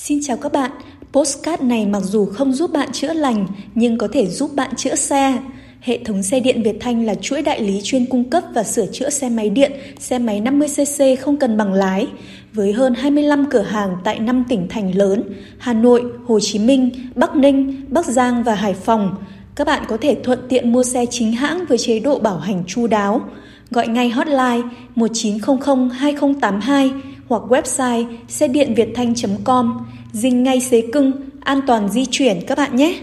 Xin chào các bạn, postcard này mặc dù không giúp bạn chữa lành nhưng có thể giúp bạn chữa xe. Hệ thống xe điện Việt Thanh là chuỗi đại lý chuyên cung cấp và sửa chữa xe máy điện, xe máy 50cc không cần bằng lái. Với hơn 25 cửa hàng tại 5 tỉnh thành lớn, Hà Nội, Hồ Chí Minh, Bắc Ninh, Bắc Giang và Hải Phòng, các bạn có thể thuận tiện mua xe chính hãng với chế độ bảo hành chu đáo. Gọi ngay hotline 1900 2082 hoặc website xe điện việt thanh.com. Dinh ngay xế cưng, an toàn di chuyển các bạn nhé!